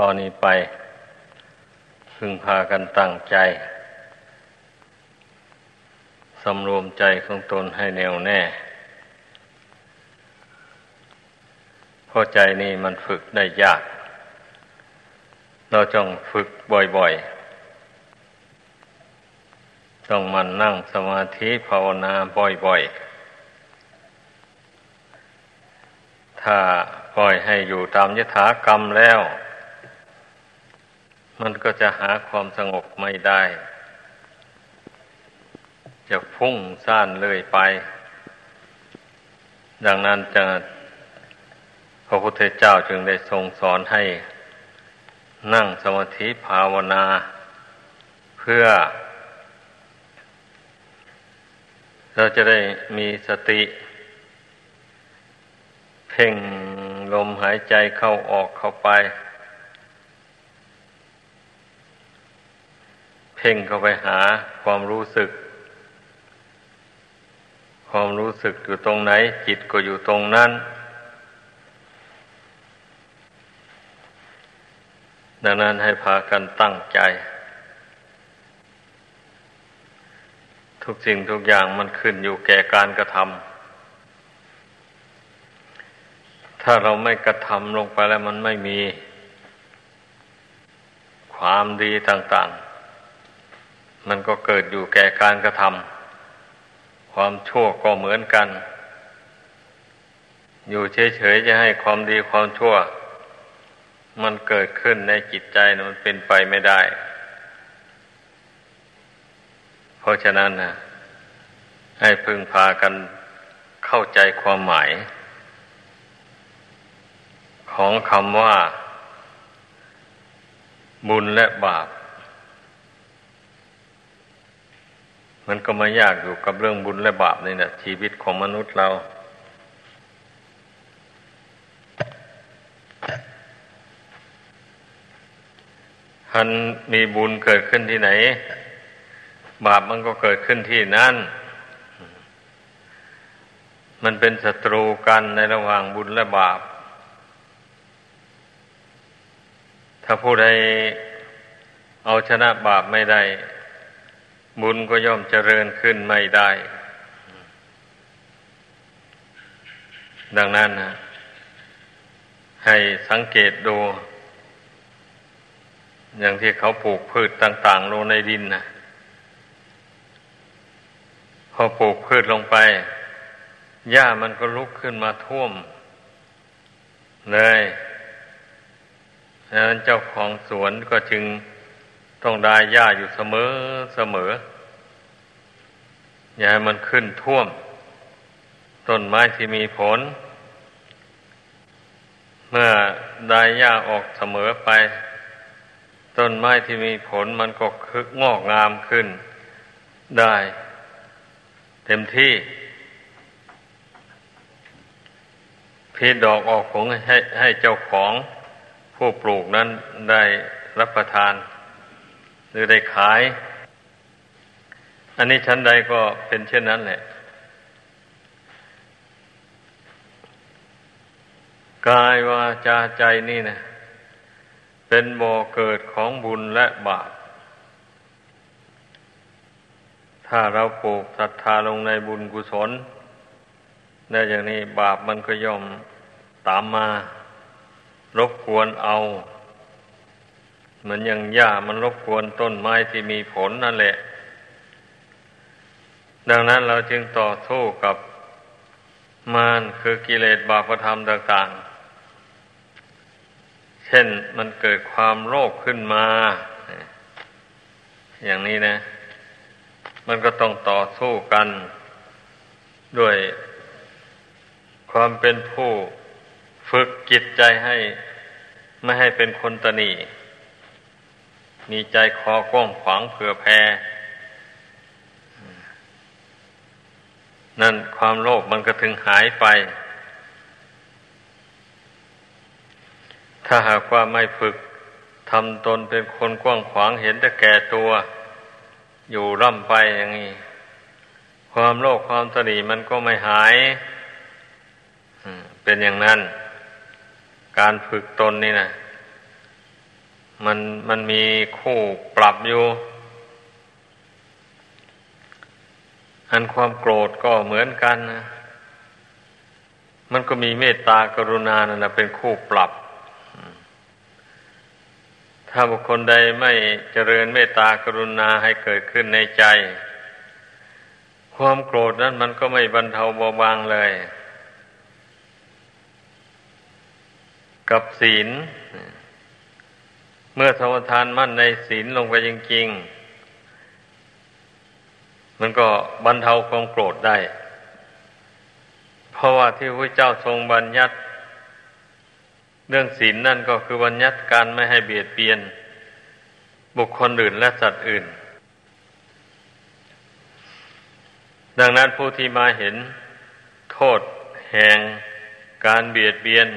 ตอนนี้ไป พึงพากันตั้งใจสำรวมใจของตนให้แน่วแน่เพราะใจนี่มันฝึกได้ยาก เราจงฝึกบ่อยๆ ต้องมันนั่งสมาธิภาวนาบ่อยๆ ถ้าปล่อยให้อยู่ตามยถากรรมแล้ว มันก็จะหาความสงบไม่ได้ จะฟุ้งซ่านเลยไป ดังนั้นจะพระพุทธเจ้าจึงได้ทรงสอนให้ นั่งสมาธิภาวนา เพื่อ เราจะได้มีสติ เพ่งลมหายใจเข้าออกเข้าไป พ่งเข้าไปหาความรู้สึก ความรู้สึกอยู่ตรงไหน จิตก็อยู่ตรงนั้น ดังนั้นให้พากันตั้งใจ ทุกสิ่งทุกอย่างมันขึ้นอยู่แก่การกระทำถ้าเราไม่กระทำลงไปแล้วมันไม่มี ความดีต่าง ๆ มันก็เกิดอยู่แก่การกระทำความชั่วก็เหมือนกัน อยู่เฉยๆจะให้ความดีความชั่ว มันเกิดขึ้นในจิตใจนะมันเป็นไปไม่ได้ เพราะฉะนั้นนะให้พึงพากันเข้าใจความหมาย ของคำว่า บุญและบาป มันก็มายากอยู่กับเรื่องบุญและบาปนี่แหละชีวิตของมนุษย์เรา ทันมีบุญเกิดขึ้นที่ไหน บาปมันก็เกิดขึ้นที่นั่น มันเป็นศัตรูกันในระหว่างบุญและบาป ถ้าผู้ใดเอาชนะบาปไม่ได้ บุญก็ย่อมเจริญขึ้นไม่ได้ ดังนั้นนะให้สังเกตดู อย่างที่เขาปลูกพืชต่าง ๆ ลงในดินนะพอปลูกพืชลงไป หญ้ามันก็ลุกขึ้นมาท่วม เลยดังนั้นเจ้าของสวนก็จึง ต้องได้หญ้าอยู่เสมอเสมอ อย่าให้มันขึ้นท่วม ต้นไม้ที่มีผล เมื่อได้หญ้าออกเสมอไป ต้นไม้ที่มีผลมันก็คึกงอกงามขึ้น ได้ เต็มที่พีดอกออกผงให้ให้เจ้าของผู้ปลูกนั้นได้รับประทาน หรือได้ขาย อันนี้ชั้นใดก็เป็นเช่นนั้นแหละ กายวาจาใจนี่นะเป็นบ่อเกิดของบุญและบาป ถ้าเราปลูกศรัทธาลงในบุญกุศลได้อย่างนี้บาปมันก็ย่อมตามมา รบกวนเอา เหมือนอย่างหญ้ามันรบกวนต้นไม้ที่มีผลนั่นแหละ ดังนั้นเราจึงต่อสู้กับมารคือกิเลสบาปธรรมต่างๆ เช่นมันเกิดความโลภขึ้นมา อย่างนี้นะ มันก็ต้องต่อสู้กัน ด้วยความเป็นผู้ฝึกจิตใจให้ ไม่ให้เป็นคนตนี มีใจคอกว้างขวางเผื่อแผ่นั่นความโลภมันก็ถึงหายไป ถ้าหากว่าไม่ฝึกทำตนเป็นคนกว้างขวางเห็นแต่แก่ตัว อยู่ร่ำไปอย่างนี้ ความโลภความตนีมันก็ไม่หายเป็นอย่างนั้น การฝึกตนนี่นะ มันมันมีคู่ปรับอยู่ อันความโกรธก็เหมือนกันนะมันก็มีเมตตากรุณานั่นะเป็นคู่ปรับ ถ้าบุคคลใดไม่เจริญเมตตากรุณาให้เกิดขึ้นในใจ ความโกรธนั้นมันก็ไม่บรรเทาเบาบางเลย กับศีล เมื่อสมทานมั่นในศีลลงไปจริง ๆ มันก็บรรเทาความโกรธได้ เพราะว่าที่พระเจ้าทรงบัญญัติ เรื่องศีลนั่นก็คือบัญญัติการไม่ให้เบียดเบียน บุคคลอื่นและสัตว์อื่น ดังนั้นผู้ที่มาเห็นโทษแห่งการเบียดเบียน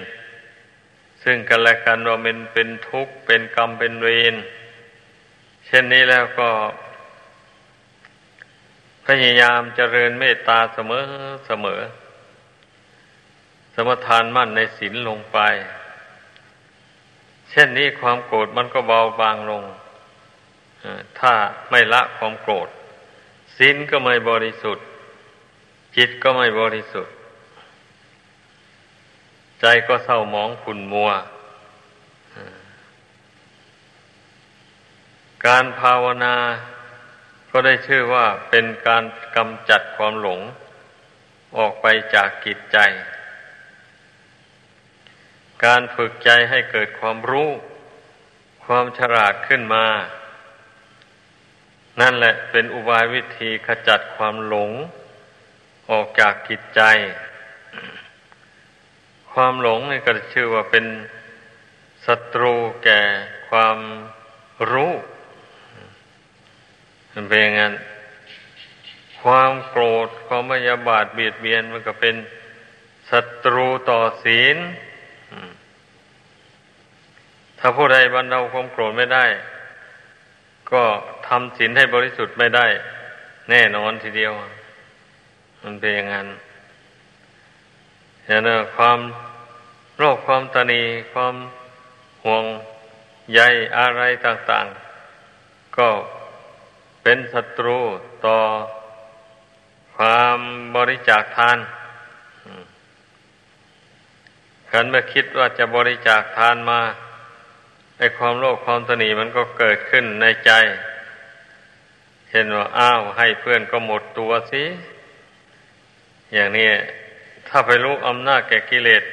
ซึ่งกันและกันว่าเป็นเป็นทุกข์เป็นกรรมเป็นเวรเช่นนี้แล้วก็ พยายามเจริญเมตตาเสมอเสมอ สมทานมั่นในศีลลงไป เช่นนี้ความโกรธมันก็เบาบางลงถ้าไม่ละความโกรธศีลก็ไม่บริสุทธิ์ จิตก็ไม่บริสุทธิ์ ใจก็เศร้าหมองขุ่นมัว การภาวนา ก็ได้ชื่อว่าเป็นการกำจัดความหลง ออกไปจากกิจใจ การฝึกใจให้เกิดความรู้ ความฉลาดขึ้นมา นั่นแหละเป็นอุบายวิธีขจัดความหลง ออกจากกิจใจ ความหลงนี่ก็ชื่อว่าเป็นศัตรูแก่ความรู้มันเป็นอย่างนั้นความโกรธความมยาบาทเบียดเบียนมันก็เป็นศัตรูต่อศีลถ้าผู้ใดบรรเทาความโกรธไม่ได้ ก็ทำศีลให้บริสุทธิ์ไม่ได้ แน่นอนทีเดียว มันเป็นอย่างนั้น อย่างนั้นความโรคความตนีความห่วงใยอะไรต่าง ๆ ก็เป็นศัตรูต่อความบริจาคทานขันเมื่อคิดว่าจะบริจาคทานมาไอ้ความโลภความตนีมันก็เกิดขึ้นในใจเช่นว่าอ้าวให้เพื่อนก็หมดตัวสิ อย่างนี้ ถ้าไปรู้อำนาจแก่กิเลส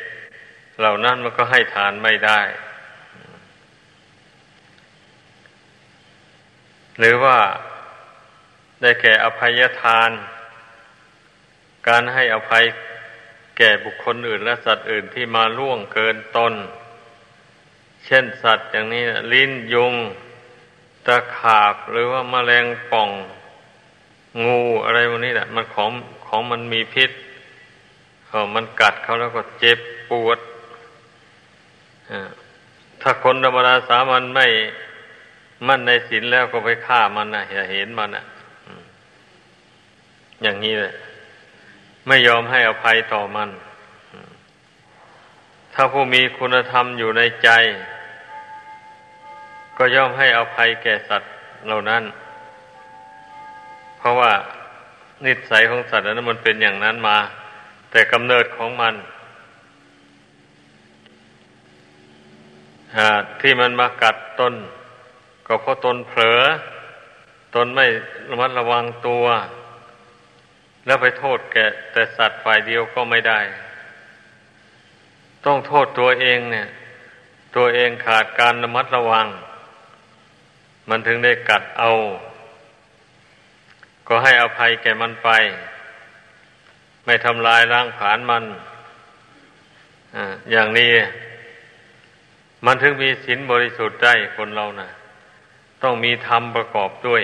เหล่านั้นมันก็ให้ทานไม่ได้ หรือว่าได้แก่อภัยทาน การให้อภัยแก่บุคคลอื่นและสัตว์อื่นที่มาล่วงเกินตนเช่นสัตว์อย่างนี้ลิ้นยุง ตะขาบหรือว่ามาแมลงป่อง งูอะไรพวกนี้แหละมันของของมันมีพิษ มันกัดเขาแล้วก็เจ็บปวดถ้าคนธรรมดาสามัญไม่มั่นในศีลแล้วก็ไปฆ่ามันนะอย่าเห็นมันนะอย่างนี้เลยไม่ยอมให้อภัยต่อมัน ถ้าผู้มีคุณธรรมอยู่ในใจ ก็ย่อมให้อภัยแก่สัตว์เหล่านั้น เพราะว่านิสัยของสัตว์นั้นมันเป็นอย่างนั้นมา แต่กำเนิดของมันที่มันมากัดตนก็เพราะตนเผลอ ตนไม่ระมัดระวังตัว แล้วไปโทษแกแต่สัตว์ฝ่ายเดียวก็ไม่ได้ ต้องโทษตัวเองเนี่ย ตัวเองขาดการระมัดระวัง มันถึงได้กัดเอา ก็ให้อภัยแก่มันไป ไม่ทำลายร่างผานมันออย่างนี้ มันถึงมีศีลบริสุทธิ์ได้คนเรานะ่ะ ต้องมีธรรมประกอบด้วย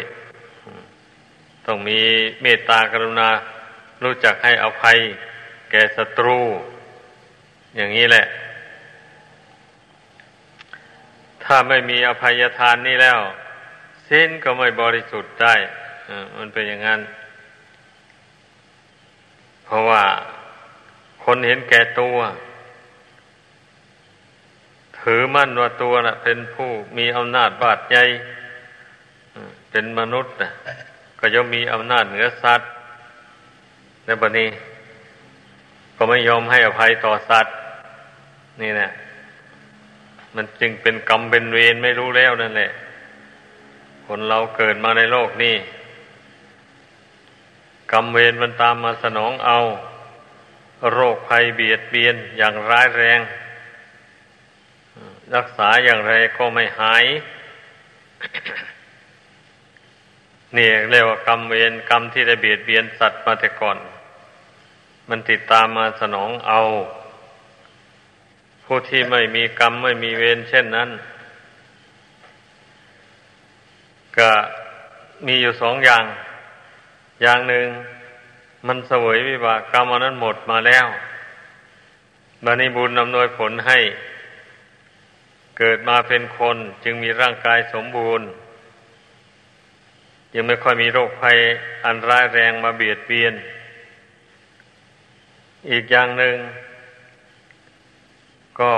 ต้องมีเมตตากรุณา รู้จักให้อภัย แก่ศัตรู อย่างนี้แหละ ถ้าไม่มีอภัยทานนี่แล้วศีลก็ไม่บริสุทธิ์ได้มันเป็นอย่างนั้น เพราะว่าคนเห็นแก่ตัว ถือมั่นว่าตัวน่ะ เป็นผู้มีอำนาจบาดใหญ่เป็นมนุษย์นะก็ย่อมมีอำนาจเหนือสัตว์ในบัดนี้ ก็ไม่ยอมให้อภัยต่อสัตว์ นี่นะมันจึงเป็นกรรมเป็นเวรไม่รู้แล้วนั่นแหละ คนเราเกิดมาในโลกนี้ กรรมเวรมันตามมาสนองเอา โรคภัยเบียดเบียนอย่างร้ายแรง รักษาอย่างไรก็ไม่หายนี่เรียกว่ากรรมเวรกรรมที่ได้เบียดเบียนสัตว์มาแต่ก่อน มันติดตามมาสนองเอา ผู้ที่ไม่มีกรรมไม่มีเวรเช่นนั้น ก็มีอยู่สองอย่าง อย่างหนึ่งมันเสวยวิบากกรรมอันนั้นหมดมาแล้วบันิบุญอำนวยผลให้ เกิดมาเป็นคนจึงมีร่างกายสมบูรณ์ ยังไม่ค่อยมีโรคภัยอันร้ายแรงมาเบียดเบียน อีกอย่างหนึ่ง ก็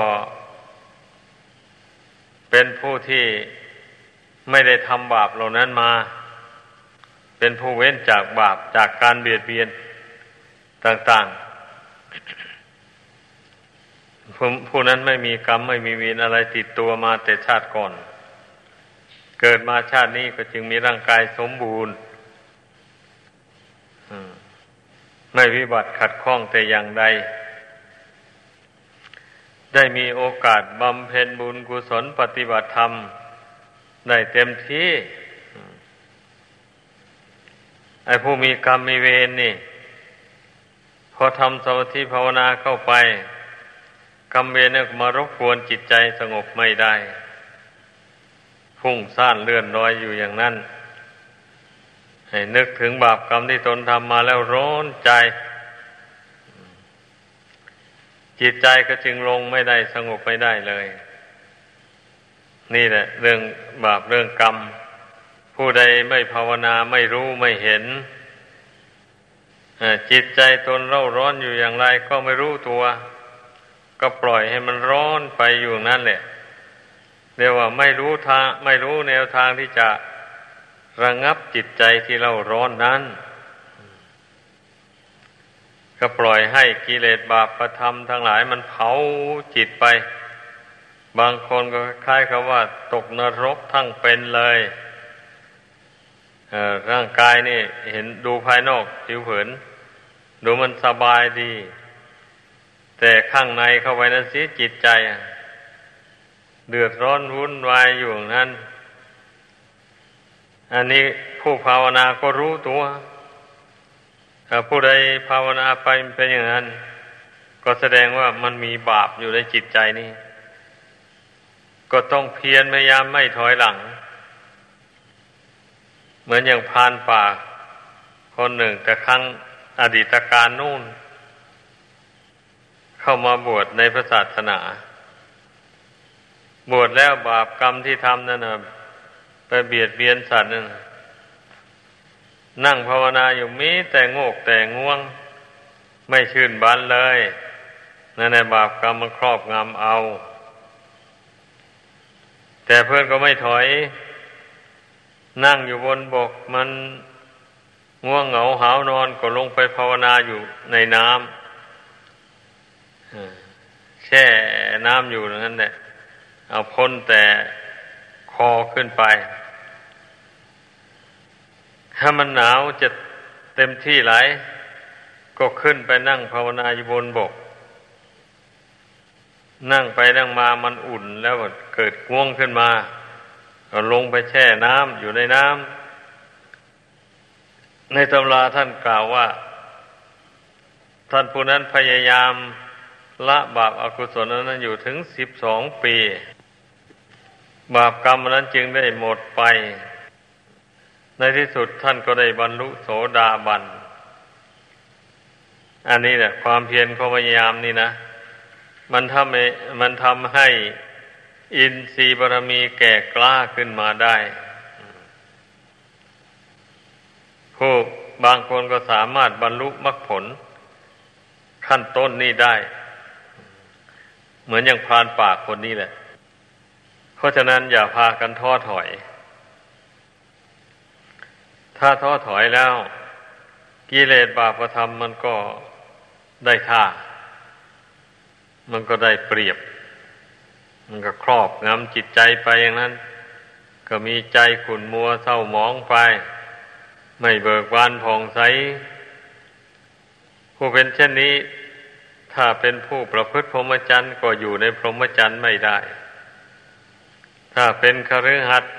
เป็นผู้ที่ไม่ได้ทำบาปเหล่านั้นมา เป็นผู้เว้นจากบาปจากการเบียดเบียนต่างๆ ผู้นั้นไม่มีกรรมไม่มีวีนอะไรติดตัวมาแต่ชาติก่อน เกิดมาชาตินี้ก็จึงมีร่างกายสมบูรณ์ไม่วิบัติขัดข้องแต่อย่างใด ได้มีโอกาสบำเพ็ญบุญกุศลปฏิบัติธรรม ได้เต็มที่ ไอ้ผู้มีกรรมมีเวรนี่ พอทำสมาธิภาวนาเข้าไป กรรมเวรเนี่ยมารบกวนจิตใจสงบไม่ได้ พุ่งซ่านเลื่อนลอยอยู่อย่างนั้น ให้นึกถึงบาปกรรมที่ตนทำมาแล้วร้อนใจ จิตใจก็จึงลงไม่ได้สงบไม่ได้เลย นี่แหละ เรื่องบาปเรื่องกรรม ผู้ใดไม่ภาวนาไม่รู้ไม่เห็นจิตใจตนเร่าร้อนอยู่อย่างไรก็ไม่รู้ตัว ก็ปล่อยให้มันร้อนไปอยู่นั่นแหละเรียกว่าไม่รู้ทางไม่รู้แนวทางที่จะระงงับจิตใจที่เราร้อนนั้น ก็ปล่อยให้กิเลสบาปประทำทั้งหลายมันเผาจิตไป บางคนก็คล้ายคำว่า ตกนรกทั้งเป็นเลย ร่างกายนี่เห็นดูภายนอกผิวเผิน ดูมันสบายดี แต่ข้างในเข้าไปนั้นสิจิตใจ เดือดร้อนวุ่นวายอยู่นั้น อันนี้ผู้ภาวนาก็รู้ตัวถ้าผู้ใดภาวนาไปเป็นอย่างนั้น ก็แสดงว่ามันมีบาปอยู่ในจิตใจนี่ ก็ต้องเพียรพยายามไม่ถอยหลัง เหมือนอย่างพานป่า คนหนึ่งแต่ครั้งอดีตการนู่น เข้ามาบวชในพระศาสนา บวชแล้วบาปกรรมที่ทำนั่นนะไปเบียดเบียนสัตว์นั่นนั่งภาวนาอยู่มีแต่โงกแต่ง่วง ไม่ชื่นบานเลยนั่นในบาปกรรมมันครอบงำเอา แต่เพื่อนก็ไม่ถอย นั่งอยู่บนบกมันง่วงเหงาหาวนอนก็ลงไปภาวนาอยู่ในน้ำแช่น้ำอยู่นั้นแหละเอาพ้นแต่คอขึ้นไป ถ้ามันหนาวจะเต็มที่ไหล ก็ขึ้นไปนั่งภาวนาอยู่บนบก นั่งไปนั่งมามันอุ่นแล้วเกิดง่วงขึ้นมา ก็ลงไปแช่น้ำอยู่ในน้ำในตำราท่านกล่าวว่า ท่านผู้นั้นพยายามละบาปอากุศลนั้นอยู่ถึงสิบสองปี บาปกรรมนั้นจึงได้หมดไป ในที่สุดท่านก็ได้บรรลุโสดาบัน อันนี้แหละความเพียรความพยายามนี่นะ มันทำให้มันทำให้ อินทรีย์บารมีแก่กล้าขึ้นมาได้ผู้บางคนก็สามารถบรรลุมรรคผล ขั้นต้นนี้ได้ เหมือนอย่างพรานป่าคนนี้แหละ เพราะฉะนั้นอย่าพากันท้อถอย ถ้าท้อถอยแล้วกิเลสบาปธรรมมันก็ได้ท่า มันก็ได้เปรียบ มันก็ครอบงำจิตใจไปอย่างนั้น ก็มีใจขุ่นมัวเศร้าหมองไป ไม่เบิกบานผ่องใส ผู้เป็นเช่นนี้ ถ้าเป็นผู้ประพฤติพรหมจรรย์ก็อยู่ในพรหมจรรย์ไม่ได้ ถ้าเป็นคฤหัสถ์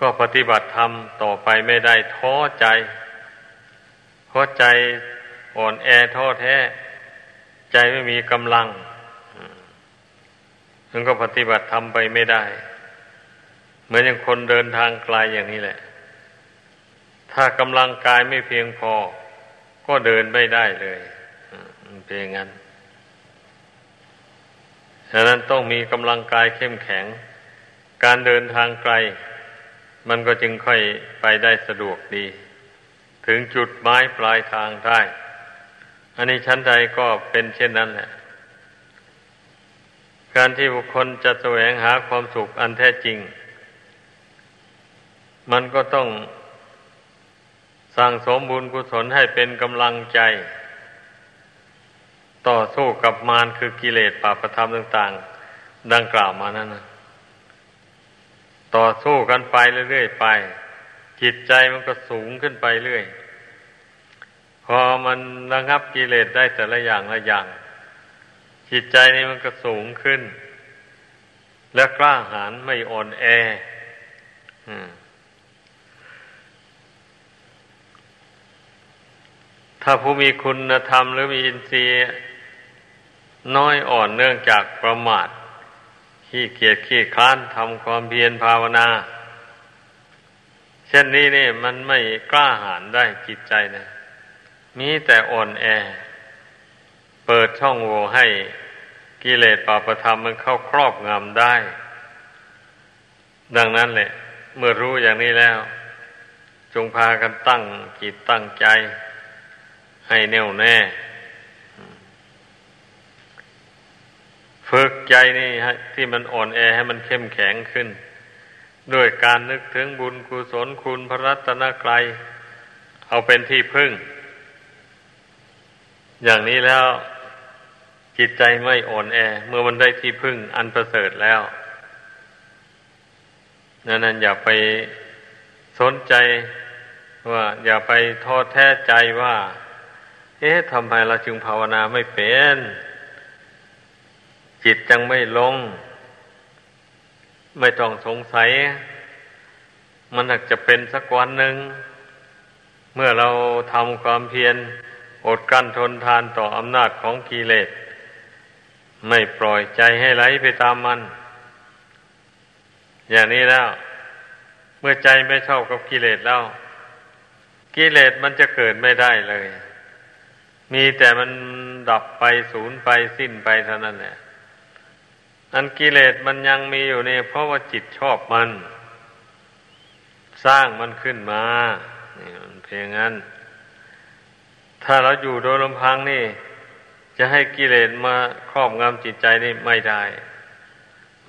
ก็ปฏิบัติธรรมต่อไปไม่ได้ท้อใจเพราะใจอ่อนแอท้อแท้ ใจไม่มีกำลัง มันก็ปฏิบัติธรรมไปไม่ได้ เหมือนอย่างคนเดินทางไกลอย่างนี้แหละ ถ้ากำลังกายไม่เพียงพอ ก็เดินไม่ได้เลยเป็นอย่างนั้นฉะนั้นต้องมีกำลังกายเข้มแข็ง การเดินทางไกล มันก็จึงค่อยไปได้สะดวกดี ถึงจุดหมายปลายทางได้ อันนี้ชั้นใดก็เป็นเช่นนั้นแหละ การที่บุคคลจะแสวงหาความสุขอันแท้จริง มันก็ต้องสั่งสมบุญกุศลให้เป็นกำลังใจ ต่อสู้กับมารคือกิเลสปาประธรรมต่าง ๆ ดังกล่าวมานั้นนะต่อสู้กันไปเรื่อยๆไป จิตใจมันก็สูงขึ้นไปเรื่อย พอมันระงับกิเลสได้แต่ละอย่างละอย่าง จิตใจนี่มันก็สูงขึ้น และกล้าหาญไม่อ่อนแอถ้าผู้มีคุณธรรมหรือมีอินทรีย์น้อยอ่อนเนื่องจากประมาทขี้เกียจขี้คลานทำความเพียรภาวนา เช่นนี้นี่มันไม่กล้าหาญได้จิตใจนะมีแต่อ่อนแอ เปิดช่องโหว่ให้ กิเลสปาประธรรมมันเข้าครอบงำได้ ดังนั้นแหละ เมื่อรู้อย่างนี้แล้ว จงพากันตั้งจิตตั้งใจ ให้แน่วแน่ ฝึกใจนี่ที่มันอ่อนแอให้มันเข้มแข็งขึ้น ด้วยการนึกถึงบุญกุศลคุณพระรัตนกรัยเอาเป็นที่พึ่ง อย่างนี้แล้ว จิตใจไม่อ่อนแอ เมื่อมันได้ที่พึ่งอันประเสริฐแล้วนั้นนั้นอย่าไปสนใจว่า อย่าไปท้อแท้ใจว่า เอ๊ะทำไมเราจึงภาวนาไม่เป็น จิตจังไม่ลง ไม่ต้องสงสัย มันอาจจะเป็นสักวันหนึ่ง เมื่อเราทำความเพียรอดกั้นทนทานต่ออำนาจของกิเลส ไม่ปล่อยใจให้ไหลไปตามมัน อย่างนี้แล้ว เมื่อใจไม่เท่ากับกิเลสแล้ว กิเลสมันจะเกิดไม่ได้เลย มีแต่มันดับไปสูญไปสิ้นไปเท่านั้นแหละอันกิเลสมันยังมีอยู่เนี่ยเพราะว่าจิตชอบมัน สร้างมันขึ้นมานี่มันเพียงนั้น ถ้าเราอยู่โดยลำพังนี่ จะให้กิเลสมาครอบงำจิตใจนี่ไม่ได้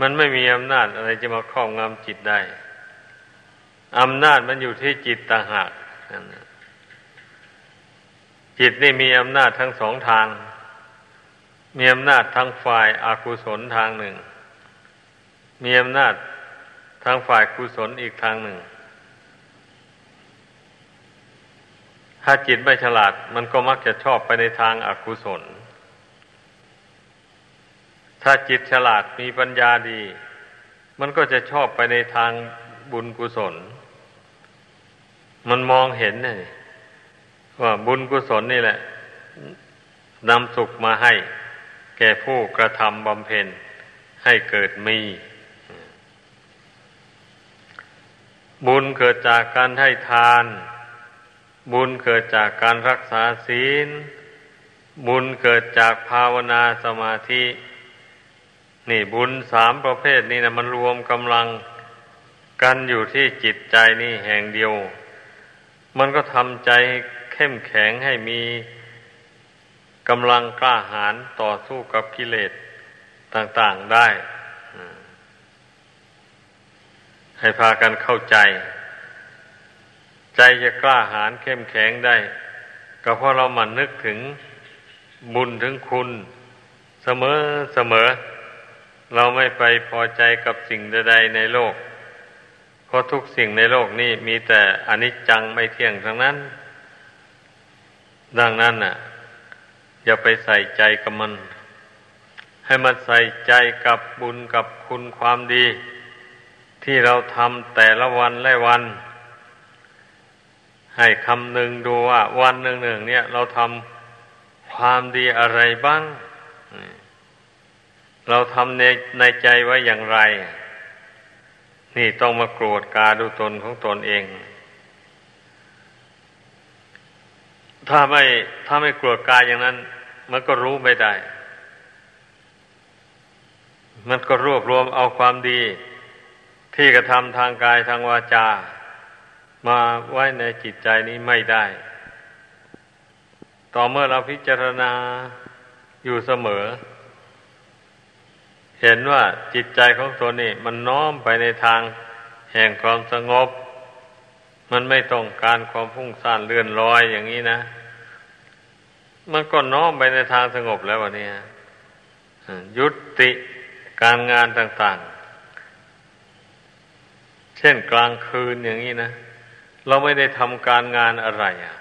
มันไม่มีอำนาจอะไรจะมาครอบงำจิตได้อำนาจมันอยู่ที่จิตต่างหากจิตนี่มีอำนาจทั้งสองทาง มีอำนาจทางฝ่ายอากุศลทางหนึ่ง มีอำนาจทางฝ่ายกุศลอีกทางหนึ่ง ถ้าจิตไม่ฉลาด มันก็มักจะชอบไปในทางอากุศล ถ้าจิตฉลาดมีปัญญาดี มันก็จะชอบไปในทางบุญกุศล มันมองเห็นนี่ว่าบุญกุศลนี่แหละนำสุขมาให้ แก่ผู้กระทำบำเพ็ญให้เกิดมี บุญเกิดจากการให้ทาน บุญเกิดจากการรักษาศีล บุญเกิดจากภาวนาสมาธิ นี่บุญสามประเภทนี้นะมันรวมกำลังกันอยู่ที่จิตใจนี่แห่งเดียว มันก็ทำใจเข้มแข็งให้มีกำลังกล้าหาญต่อสู้กับกิเลสต่างๆได้ ให้พากันเข้าใจ ใจจะกล้าหาญเข้มแข็งได้ ก็เพราะเรามันนึกถึงบุญถึงคุณ เสมอเสมอ เราไม่ไปพอใจกับสิ่งใดๆในโลก เพราะทุกสิ่งในโลกนี้มีแต่อนิจจังไม่เที่ยงทั้งนั้น ดังนั้นน่ะ อย่าไปใส่ใจกับมัน ให้มันใส่ใจกับบุญกับคุณความดี ที่เราทำแต่ละวันและวัน ให้คำหนึ่งดูว่า วันหนึ่งหนึ่งเนี่ย เราทำความดีอะไรบ้าง เราทำในในใจไว้อย่างไร นี่ต้องมาโกรธกาดูตนของตนเอง ถ้าไม่ถ้าไม่โกรธกาอย่างนั้น มันก็รู้ไม่ได้ มันก็รวบรวมเอาความดี ที่กระทำทางกายทางวาจา มาไว้ในจิตใจนี้ไม่ได้ ต่อเมื่อเราพิจารณาอยู่เสมอ เห็นว่าจิตใจของตัวนี้มันน้อมไปในทางแห่งความสงบ มันไม่ต้องการความพุ่งซ่านเลื่อนลอยอย่างนี้นะ มันก็น้อมไปในทางสงบแล้ววันนี้ยุติการงานต่างๆ เช่นกลางคืนอย่างนี้นะ เราไม่ได้ทำการงานอะไรอะ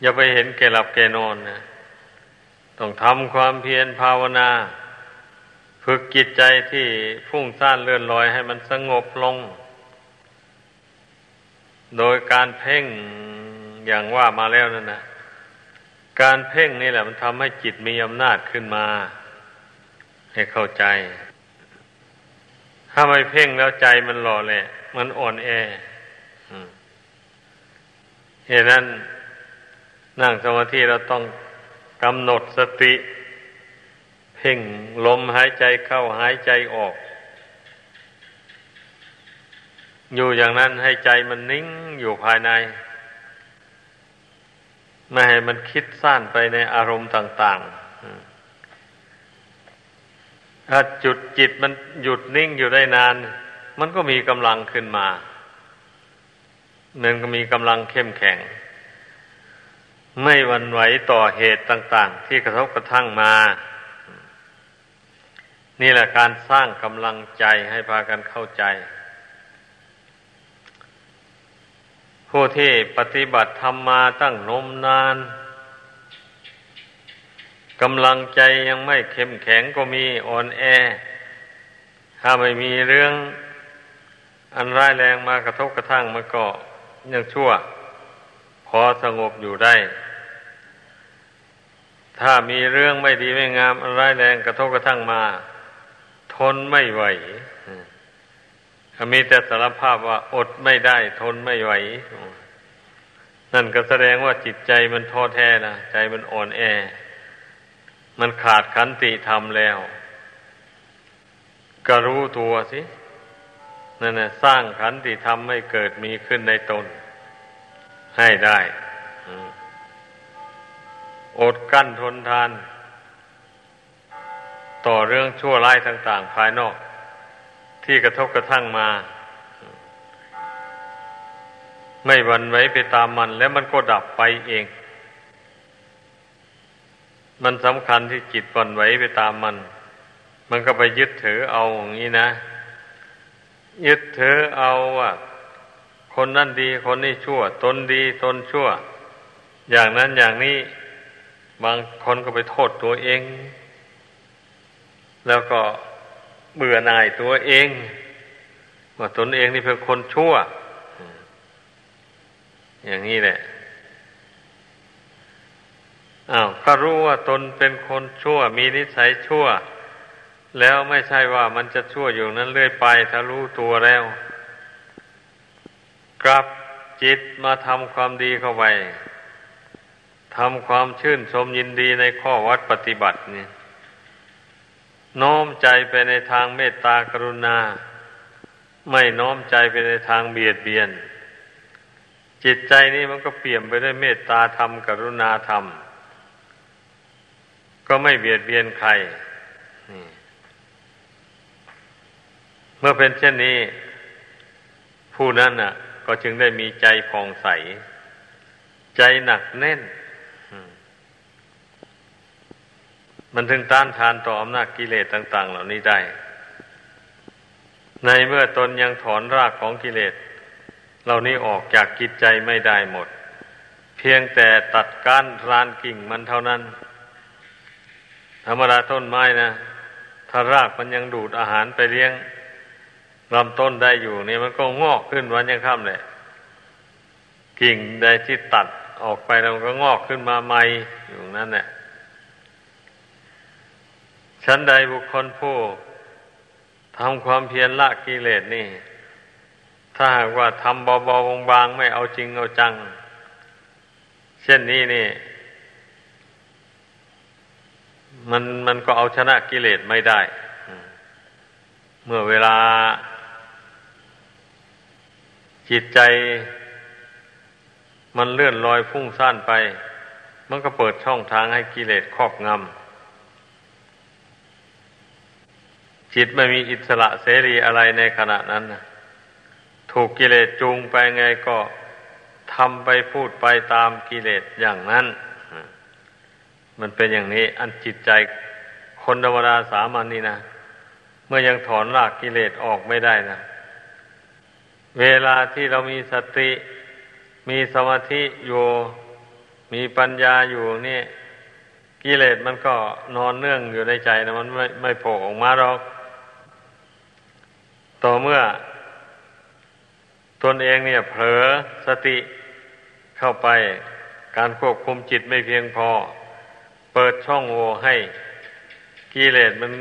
อย่าไปเห็นแก่หลับแก่นอนนะ ต้องทำความเพียรภาวนา ฝึกจิตใจที่ฟุ้งซ่านเลื่อนลอยให้มันสงบลง โดยการเพ่งอย่างว่ามาแล้วนั่นนะการเพ่งนี่แหละมันทำให้จิตมีอำนาจขึ้นมา ให้เข้าใจ ถ้าไม่เพ่งแล้วใจมันหล่อแหละ มันอ่อนแอเหตุนั้นนั่งสมาธิเราต้อง กำหนดสติ เพ่งลมหายใจเข้าหายใจออก อยู่อย่างนั้นให้ใจมันนิ่งอยู่ภายใน ไม่ให้มันคิดสั้นไปในอารมณ์ต่าง ๆ ถ้าจุดจิตมันหยุดนิ่งอยู่ได้นาน มันก็มีกำลังขึ้นมามันก็มีกำลังเข้มแข็ง ไม่หวันไหวต่อเหตุต่าง ๆ ที่กระทบกระทั่งมา นี่แหละการสร้างกำลังใจให้พากันเข้าใจ ผู้ที่ปฏิบัติธรรมมาตั้งนมนานกำลังใจยังไม่เข้มแข็งก็มีอ่อนแอ ถ้าไม่มีเรื่อง อันร้ายแรงมากระทบกระทั่งมันก็ยังชั่ว พอสงบอยู่ได้ ถ้ามีเรื่องไม่ดีไม่งามอันร้ายแรงกระทบกระทั่งมา ทนไม่ไหวมีแต่สารภาพว่าอดไม่ได้ ทนไม่ไหว นั่นก็แสดงว่าจิตใจมันท้อแท้นะใจมันอ่อนแอ มันขาดขันติธรรมแล้ว ก็รู้ตัวสินั่นนะสร้างขันติธรรมให้เกิดมีขึ้นในตน ให้ได้ อดกั้นทนทาน ต่อเรื่องชั่วร้ายต่าง ๆ ภายนอก ที่กระทบกระทั่งมา ไม่วันไว้ไปตามมัน แล้วมันก็ดับไปเอง มันสำคัญที่จิตวันไว้ไปตามมัน มันก็ไปยึดถือเอาอย่างนี้นะ ยึดถือเอาว่าคนนั่นดีคนนี้ชั่ว ตนดีตนชั่ว อย่างนั้นอย่างนี้ บางคนก็ไปโทษตัวเอง แล้วก็เบื่อหน่ายตัวเองว่าตนเองนี่เป็นคนชั่ว อย่างนี้แหละอ้าวก็รู้ว่าตนเป็นคนชั่ว มีนิสัยชั่ว แล้วไม่ใช่ว่ามันจะชั่วอยู่นั้นเรื่อยไป ถ้ารู้ตัวแล้ว กลับจิตมาทำความดีเข้าไป ทำความชื่นชมยินดีในข้อวัดปฏิบัติเนี่ยน้อมใจไปในทางเมตตากรุณา ไม่น้อมใจไปในทางเบียดเบียน จิตใจนี้มันก็เปี่ยมไปด้วยเมตตาธรรมกรุณาธรรม ก็ไม่เบียดเบียนใครเมื่อเป็นเช่นนี้ ผู้นั้นน่ะ ก็จึงได้มีใจผ่องใส ใจหนักแน่น มันถึงต้านทานต่ออำนาจกิเลสต่าง ๆ เหล่านี้ได้ ในเมื่อตนยังถอนรากของกิเลสเหล่านี้ออกจากกิจใจไม่ได้หมด เพียงแต่ตัดก้านรานกิ่งมันเท่านั้น ธรรมดาต้นไม้นะถ้ารากมันยังดูดอาหารไปเลี้ยงลำต้นได้อยู่นี่มันก็งอกขึ้นวันยังค่ำเลยกิ่งใดที่ตัดออกไปแล้วมันก็งอกขึ้นมาใหม่อยู่นั่นแหละ ชั้นใดบุคคลผู้ทำความเพียรละกิเลสนี่ ถ้าหากว่าทำเบาๆบางๆไม่เอาจริงเอาจัง เช่นนี้นี่ มันมันก็เอาชนะกิเลสไม่ได้ เมื่อเวลา จิตใจ มันเลื่อนลอยพุ่งซ่านไป มันก็เปิดช่องทางให้กิเลสครอบงำ จิตไม่มีอิสระเสรีอะไรในขณะนั้นถูกกิเลสจูงไปไงก็ทำไปพูดไปตามกิเลสอย่างนั้น มันเป็นอย่างนี้ อันจิตใจคนธรรมดาสามัญนนี่นะ เมื่อยังถอนรากกิเลสออกไม่ได้นะ เวลาที่เรามีสติ มีสมาธิอยู่ มีปัญญาอยู่นี่ กิเลสมันก็นอนเนื่องอยู่ในใจนะ มันไม่ไม่โผล่ออกมาหรอก ต่อเมื่อ ตนเองเนี่ยเผลอสติเข้าไปการควบคุมจิตไม่เพียงพอ เปิดช่องโหว่ให้กิเลสมัน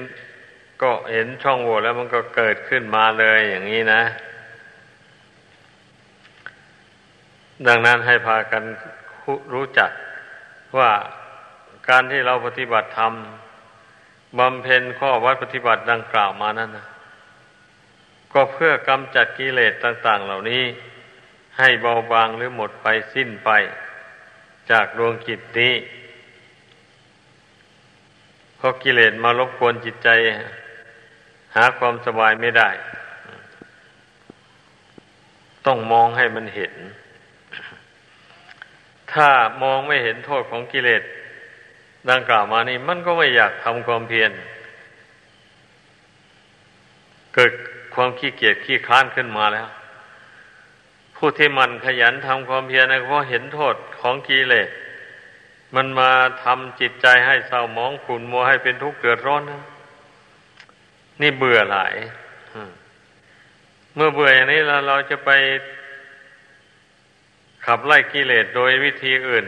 ก็เห็นช่องโหว่แล้วมันก็เกิดขึ้นมาเลยอย่างนี้นะ ดังนั้นให้พากันรู้จักว่าการที่เราปฏิบัติธรรมบำเพ็ญข้อวัดปฏิบัติดังกล่าวมานั้นนะ ก็เพื่อกำจัดกิเลสต่าง ๆ เหล่านี้ ให้เบาบางหรือหมดไปสิ้นไป จากดวงจิตนี้เพราะกิเลสมารบกวนจิตใจ หาความสบายไม่ได้ ต้องมองให้มันเห็น ถ้ามองไม่เห็นโทษของกิเลสดังกล่าวมานี่มันก็ไม่อยากทำความเพียรเกิด ความขี้เกียจขี้ค้านขึ้นมาแล้ว ผู้ที่มันขยันทำความเพียรนะเพราะเห็นโทษของกิเลสมันมาทำจิตใจให้เศร้าหมองขุ่นมัวให้เป็นทุกข์เกิดร้อนนะนี่เบื่อหลายเมื่อเบื่ออย่างนี้เราเราจะไปขับไล่กิเลสโดยวิธีอื่น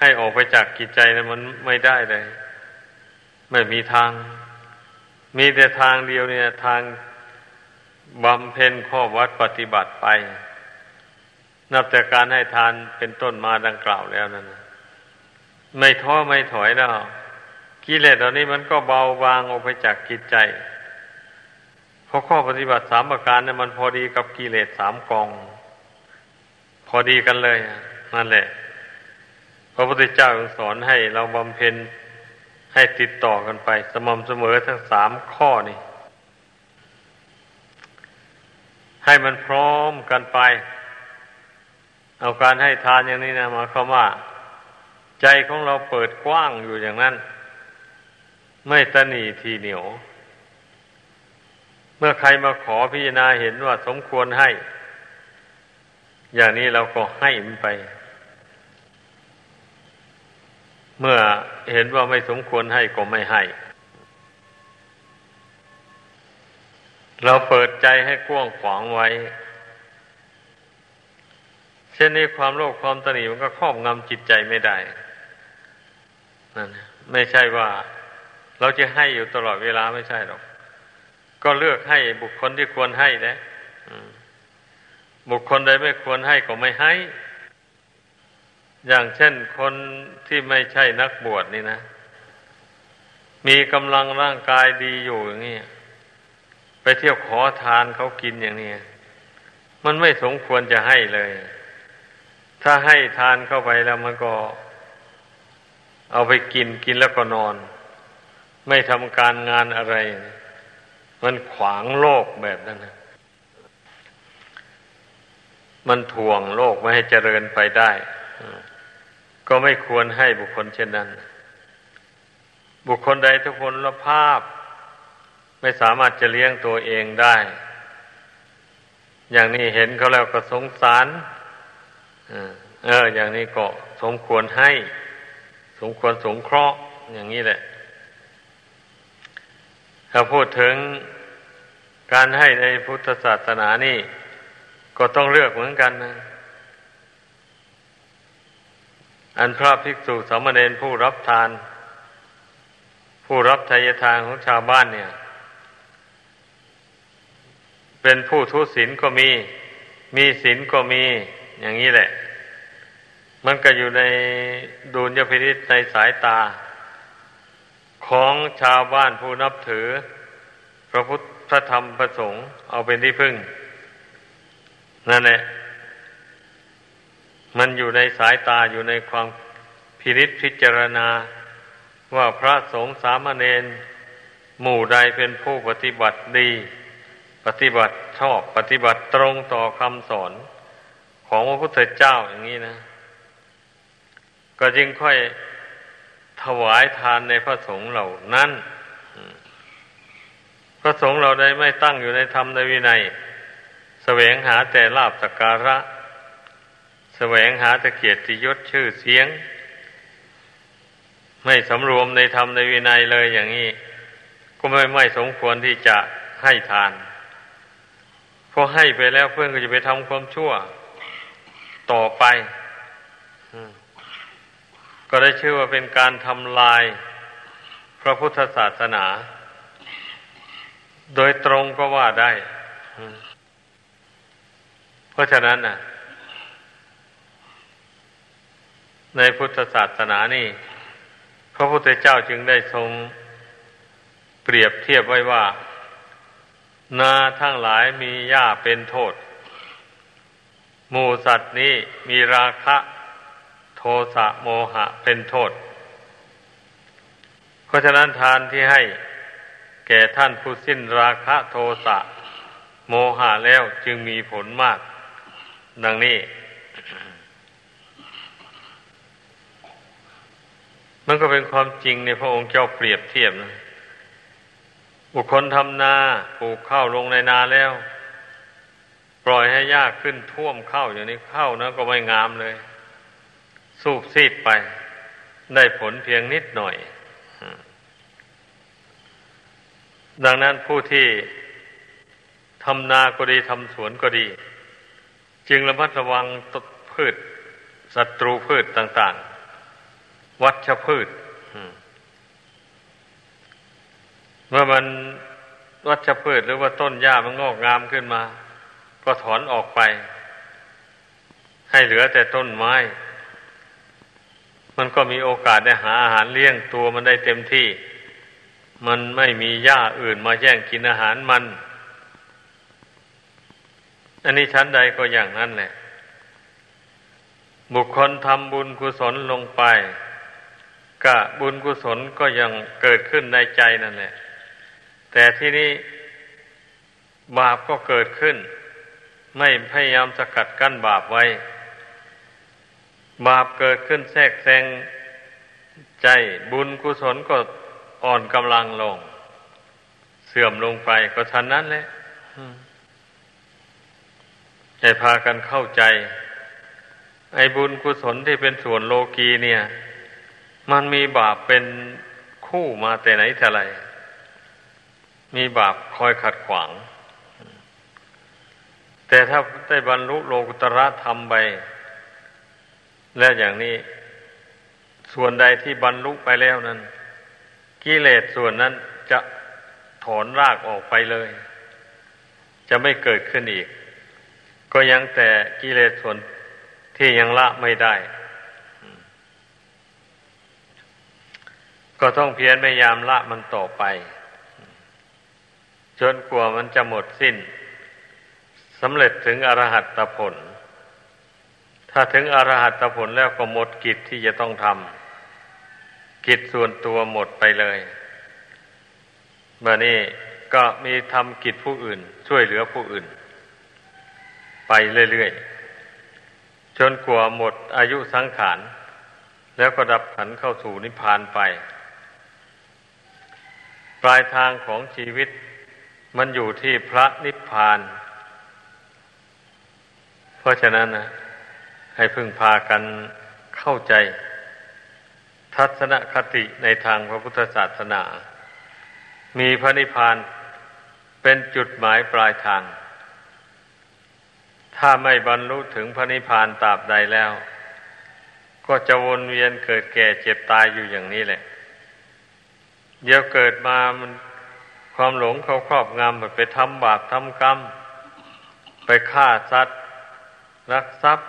ให้ออกไปจากกิจใจนะมันไม่ได้เลย ไม่มีทาง มีแต่ทางเดียวเนี่ยทาง บำเพ็ญข้อวัดปฏิบัติไป นับแต่การให้ทานเป็นต้นมาดังกล่าวแล้วนั่นไม่ท้อไม่ถอยแล้วกิเลสเหล่านี้มันก็เบาบางออกไปจากกิจใจเพราะข้อปฏิบัติสามประการเนี่ยมันพอดีกับกิเลสสามกอง พอดีกันเลยนั่นแหละพระพุทธเจ้าสอนให้เราบำเพ็ญให้ติดต่อกันไป สม่ำเสมอทั้งสามข้อนี่ ให้มันพร้อมกันไป เอาการให้ทานอย่างนี้นะมาคำว่า ใจของเราเปิดกว้างอยู่อย่างนั้น ไม่ตนีทีเหนียว เมื่อใครมาขอพิจารณาเห็นว่าสมควรให้ อย่างนี้เราก็ให้มันไป เมื่อเห็นว่าไม่สมควรให้ก็ไม่ให้ เราเปิดใจให้กว้างขวางไว้ เช่นนี้ความโลภความตนีมันก็ครอบงำจิตใจไม่ได้นั่นไม่ใช่ว่า เราจะให้อยู่ตลอดเวลาไม่ใช่หรอก ก็เลือกให้บุคคลที่ควรให้นะบุคคลใดไม่ควรให้ก็ไม่ให้ อย่างเช่นคนที่ไม่ใช่นักบวชนี่นะ มีกำลังร่างกายดีอยู่อย่างนี้ ไปเที่ยวขอทานเขากินอย่างนี้มันไม่สมควรจะให้เลย ถ้าให้ทานเข้าไปแล้วมันก็ เอาไปกินกินแล้วก็นอน ไม่ทำการงานอะไร มันขวางโลกแบบนั้นนะมันถ่วงโลกไม่ให้เจริญไปได้ ก็ไม่ควรให้บุคคลเช่นนั้น บุคคลใดทุกคนละภาพ ไม่สามารถจะเลี้ยงตัวเองได้ อย่างนี้เห็นเขาแล้วก็สงสารเออ อย่างนี้ก็สมควรให้ สมควรสงเคราะห์อย่างนี้แหละ ถ้าพูดถึงการให้ในพุทธศาสนานี่ ก็ต้องเลือกเหมือนกันนะ อันพระภิกษุสามเณรผู้รับทาน ผู้รับทายทานของชาวบ้านเนี่ย เป็นผู้ทุศีลก็มี มีศีลก็มี อย่างนี้แหละ มันก็อยู่ในดุลยพินิษในสายตา ของชาวบ้านผู้นับถือ พระพุทธธรรมประสงค์เอาเป็นที่พึ่ง นั่นแหละ มันอยู่ในสายตาอยู่ในความพินิษพิจารณาว่าพระสงฆ์สามเณรหมู่ใดเป็นผู้ปฏิบัติดี ปฏิบัติชอบปฏิบัติตรงต่อคำสอนของพระพุทธเจ้าอย่างนี้นะ ก็จึงค่อยถวายทานในพระสงฆ์เหล่านั้น พระสงฆ์เราได้ไม่ตั้งอยู่ในธรรมในวินัยแสวงหาแต่ลาบสักการะแสวงหาแต่เกียรติยศชื่อเสียง ไม่สำรวมในธรรมในวินัยเลยอย่างนี้ ก็ไม่ไม่สมควรที่จะให้ทาน พอให้ไปแล้วเพื่อนก็จะไปทำความชั่ว ต่อไปก็ได้ชื่อว่าเป็นการทำลาย พระพุทธศาสนา โดยตรงก็ว่าได้ เพราะฉะนั้นน่ะในพุทธศาสนานี่ พระพุทธเจ้าจึงได้ทรงเปรียบเทียบไว้ว่า นาทั้งหลายมีหญ้าเป็นโทษ หมูสัตว์นี้มีราคะ โทสะโมหะเป็นโทษ เพราะฉะนั้นทานที่ให้แก่ท่านผู้สิ้นราคะโทสะโมหะแล้วจึงมีผลมาก ดังนี้ มันก็เป็นความจริงในพระองค์เจ้าเปรียบเทียบนะ บุคคลทำนาปลูกข้าวลงในนาแล้ว ปล่อยให้ยากขึ้นท่วมข้าวอย่างนี้ข้าวนะก็ไม่งามเลย สูบซีดไป ได้ผลเพียงนิดหน่อย ดังนั้นผู้ที่ทำนาก็ดีทำสวนก็ดี จึงระมัดระวังตพืชศัตรูพืชต่าง ๆ วัชพืชเมื่อมันวัชพืชหรือว่าต้นหญ้ามันงอกงามขึ้นมา ก็ถอนออกไป ให้เหลือแต่ต้นไม้ มันก็มีโอกาสได้หาอาหารเลี้ยงตัวมันได้เต็มที่ มันไม่มีหญ้าอื่นมาแย่งกินอาหารมัน อันนี้ชั้นใดก็อย่างนั้นแหละ บุคคลทำบุญกุศลลงไปกะบุญกุศลก็ยังเกิดขึ้นในใจนั่นแหละ แต่ที่นี้บาปก็เกิดขึ้น ไม่พยายามสกัดกั้นบาปไว้ บาปเกิดขึ้นแทรกแซงใจบุญกุศลก็อ่อนกำลังลง เสื่อมลงไปก็ทันนั้นแหละให้พากันเข้าใจ ไอ้บุญกุศลที่เป็นส่วนโลกีเนี่ย มันมีบาปเป็นคู่มาแต่ไหนแต่ไร มีบาปคอยขัดขวาง แต่ถ้าได้บรรลุโลกุตระธรรมไป แล้วอย่างนี้ ส่วนใดที่บรรลุไปแล้วนั้น กิเลสส่วนนั้นจะถอนรากออกไปเลย จะไม่เกิดขึ้นอีก ก็ยังแต่กิเลสส่วนที่ยังละไม่ได้ ก็ต้องเพียรพยายามละมันต่อไป จนกว่ามันจะหมดสิ้นสำเร็จถึงอรหัตตผล ถ้าถึงอรหัตตผลแล้วก็หมดกิจที่จะต้องทำกิจส่วนตัวหมดไปเลยเมื่อนี้ก็มีทำกิจผู้อื่น ช่วยเหลือผู้อื่น ไปเรื่อยๆจนกว่าหมดอายุสังขารแล้วก็ดับขันเข้าสู่นิพพานไป ปลายทางของชีวิต มันอยู่ที่พระนิพพาน เพราะฉะนั้นนะให้พึ่งพากันเข้าใจ ทัศนคติในทางพระพุทธศาสนา มีพระนิพพานเป็นจุดหมายปลายทาง ถ้าไม่บรรลุถึงพระนิพพานตราบใดแล้ว ก็จะวนเวียนเกิดแก่เจ็บตายอยู่อย่างนี้แหละ เดี๋ยวเกิดมามัน ความหลงเขาครอบงำไปทำบาปทำกรรม ไปฆ่าสัตว์รักทรัพย์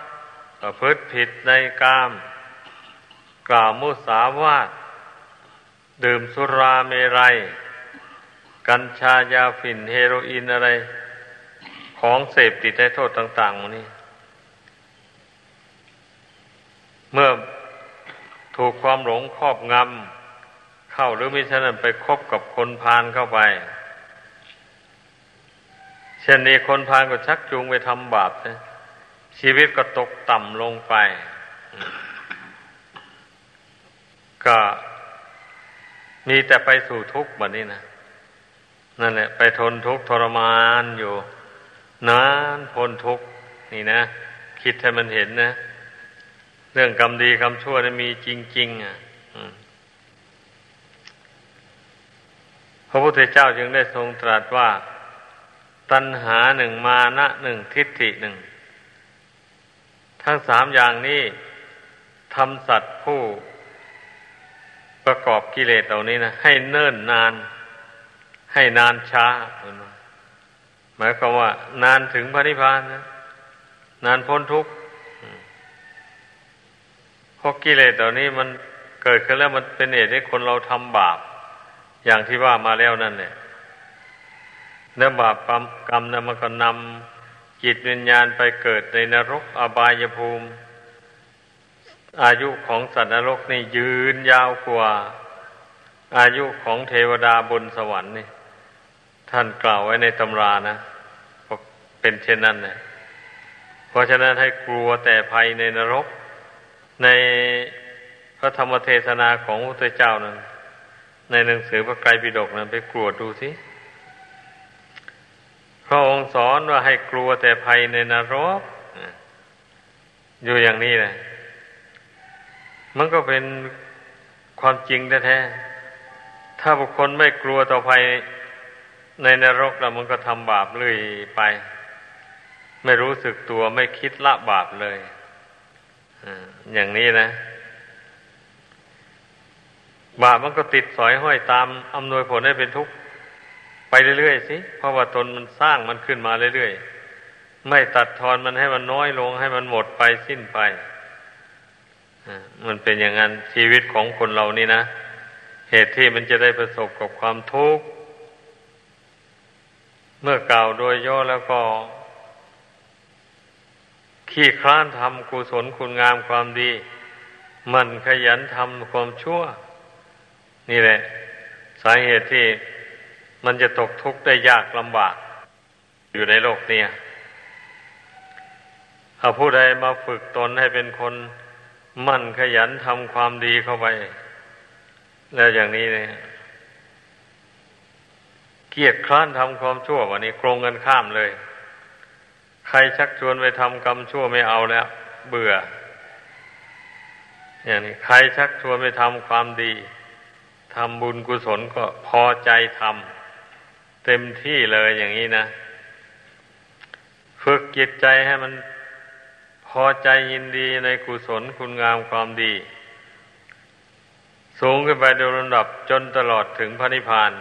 ประพฤติผิดในกาม กล่าวมุสาวาทดื่มสุราเมรัย กัญชายาฝิ่นเฮโรอีนอะไร ของเสพติดให้โทษต่างๆนี่เมื่อถูกความหลงครอบงำ เข้าหรือมิฉะนั้นไปคบกับคนพาลเข้าไป เช่นนี้คนพาลก็ชักจูงไปทำบาปนะชีวิตก็ตกต่ำลงไป ก็มีแต่ไปสู่ทุกข์แบบนี้นะนั่นแหละ ไปทนทุกข์ทรมานอยู่นานทนทุกข์นี่นะ คิดให้มันเห็นนะ เรื่องกรรมดีกรรมชั่วนะมีจริง ๆ อะ ระพุทธเจ้าจึงได้ทรงตรัสว่า ตัณหาหนึ่งมานะหนึ่งทิฏฐิหนึ่ง ทั้งสามอย่างนี้ทำสัตว์ผู้ประกอบกิเลสเหล่านี้นะให้เนิ่นนาน ให้นานช้า หมายความว่า นานถึงพระนิพพานนะนานพ้นทุกข์เพราะกิเลสเหล่านี้มันเกิดขึ้นแล้วมันเป็นเหตุให้คนเราทำบาป อย่างที่ว่ามาแล้วนั่นเนี่ยเนื้อบาปกรรมกรรมนะมันก็นำจิตวิญญาณไปเกิดในนรกอบายภูมิ อายุของสัตว์นรกนี่ยืนยาวกว่า อายุของเทวดาบนสวรรค์นี่ท่านกล่าวไว้ในตำรานะเป็นเช่นนั้นนะเพราะฉะนั้นให้กลัวแต่ภัยในนรก ในพระธรรมเทศนาของพระเจ้านั้น ในหนังสือพระไตรปิฎกนั้นไปกลัวดูสิพระองค์สอนว่าให้กลัวแต่ภัยในนรก อยู่อย่างนี้นะมันก็เป็นความจริงแท้ๆถ้าบุคคลไม่กลัวต่อภัยในนรกแล้วมันก็ทำบาปเลยไป ไม่รู้สึกตัวไม่คิดละบาปเลยอย่างนี้นะ บาปมันก็ติดสอยห้อยตามอำนวยผลให้เป็นทุกข์ไปเรื่อยๆสิ เพราะว่าตนมันสร้างมันขึ้นมาเรื่อยๆ ไม่ตัดทอนมันให้มันน้อยลงให้มันหมดไปสิ้นไป มันเป็นอย่างนั้นชีวิตของคนเรานี่นะ เหตุที่มันจะได้ประสบกับความทุกข์ เมื่อกล่าวโดยย่อแล้วก็ ขี้คร้านทำกุศลคุณงามความดี มันขยันทำความชั่ว นี่แหละ สาเหตุที่มันจะตกทุกข์ได้ยากลำบาก อยู่ในโลกนี้ถ้าผู้ใดมาฝึกตนให้เป็นคนมั่นขยันทำความดีเข้าไป แล้วอย่างนี้เนี่ยเกียดคร้านทำความชั่ววันนี้โกงกันข้ามเลย ใครชักชวนไปทำกรรมชั่วไม่เอาแล้ว เบื่ออย่างนี้ใครชักชวนไปทำความดี ทำบุญกุศลก็พอใจทำเต็มที่เลยอย่างนี้นะ ฝึกจิตใจให้มันพอใจยินดีในกุศลคุณงามความดี สูงขึ้นไปโดยลำดับจนตลอดถึงพระนิพพาน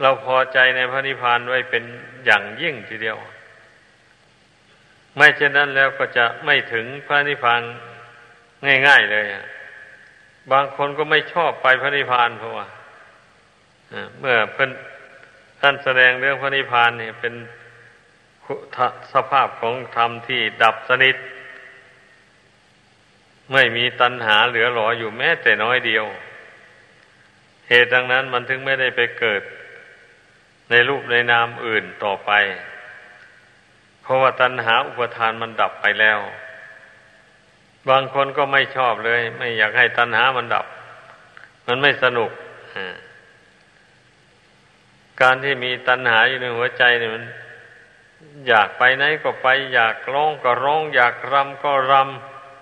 เราพอใจในพระนิพพานไว้เป็นอย่างยิ่งทีเดียว ไม่เช่นนั้นแล้วก็จะไม่ถึงพระนิพพานง่าย ๆ เลย บางคนก็ไม่ชอบไปพระนิพพานเพราะว่าเมื่อเพิ่นท่านแสดงเรื่องพระนิพพานเนี่ยเป็นสภาพของธรรมที่ดับสนิท ไม่มีตัณหาเหลือหลออยู่แม้แต่น้อยเดียว เหตุดังนั้นมันถึงไม่ได้ไปเกิด ในรูปในนามอื่นต่อไป เพราะว่าตัณหาอุปทานมันดับไปแล้ว บางคนก็ไม่ชอบเลย ไม่อยากให้ตัณหามันดับ มันไม่สนุกการที่มีตัณหาอยู่ในหัวใจเนี่ยมัน อยากไปไหนก็ไป อยากร้องก็ร้อง อยากรำก็ร